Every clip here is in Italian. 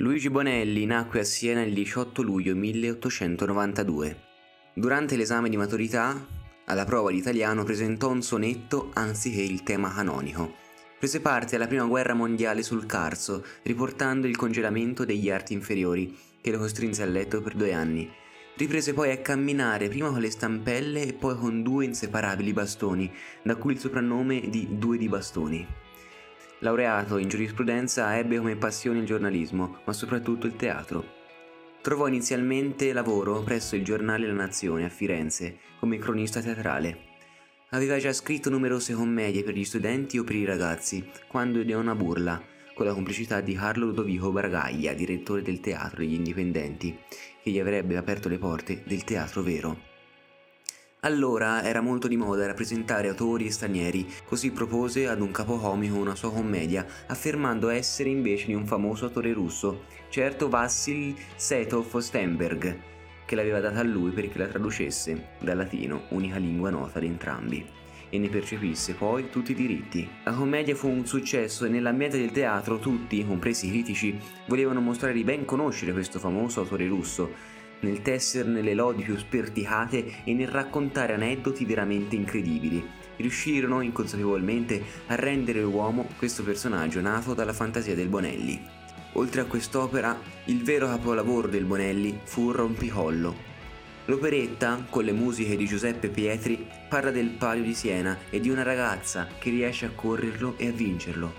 Luigi Bonelli nacque a Siena il 18 luglio 1892. Durante l'esame di maturità, alla prova di italiano presentò un sonetto anziché il tema canonico. Prese parte alla prima guerra mondiale sul Carso, riportando il congelamento degli arti inferiori, che lo costrinse a letto per due anni. Riprese poi a camminare prima con le stampelle e poi con due inseparabili bastoni, da cui il soprannome di Due di Bastoni. Laureato in giurisprudenza, ebbe come passione il giornalismo, ma soprattutto il teatro. Trovò inizialmente lavoro presso il giornale La Nazione a Firenze come cronista teatrale. Aveva già scritto numerose commedie per gli studenti o per i ragazzi, quando ideò una burla, con la complicità di Carlo Ludovico Baragaglia, direttore del Teatro degli Indipendenti, che gli avrebbe aperto le porte del teatro vero. Allora era molto di moda rappresentare autori stranieri, così propose ad un capocomico una sua commedia, affermando essere invece di un famoso autore russo, certo Vassil Setov Stenberg, che l'aveva data a lui perché la traducesse dal latino, unica lingua nota di entrambi, e ne percepisse poi tutti i diritti. La commedia fu un successo e nell'ambiente del teatro tutti, compresi i critici, volevano mostrare di ben conoscere questo famoso autore russo, nel tesserne le lodi più sperticate e nel raccontare aneddoti veramente incredibili. Riuscirono inconsapevolmente a rendere l'uomo questo personaggio nato dalla fantasia del Bonelli. Oltre a quest'opera, il vero capolavoro del Bonelli fu Rompicollo. L'operetta, con le musiche di Giuseppe Pietri, parla del palio di Siena e di una ragazza che riesce a correrlo e a vincerlo.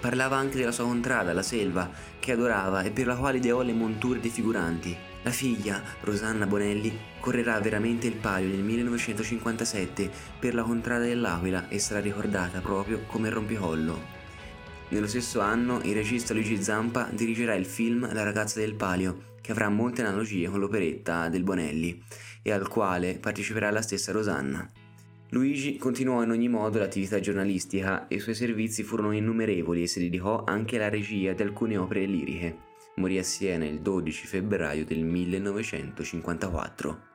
Parlava anche della sua contrada, la selva, che adorava e per la quale ideò le monture dei figuranti. La figlia, Rosanna Bonelli, correrà veramente il palio nel 1957 per la contrada dell'Aquila e sarà ricordata proprio come rompicollo. Nello stesso anno il regista Luigi Zampa dirigerà il film La ragazza del palio, che avrà molte analogie con l'operetta del Bonelli e al quale parteciperà la stessa Rosanna. Luigi continuò in ogni modo l'attività giornalistica e i suoi servizi furono innumerevoli e si dedicò anche alla regia di alcune opere liriche. Morì a Siena il 12 febbraio del 1954.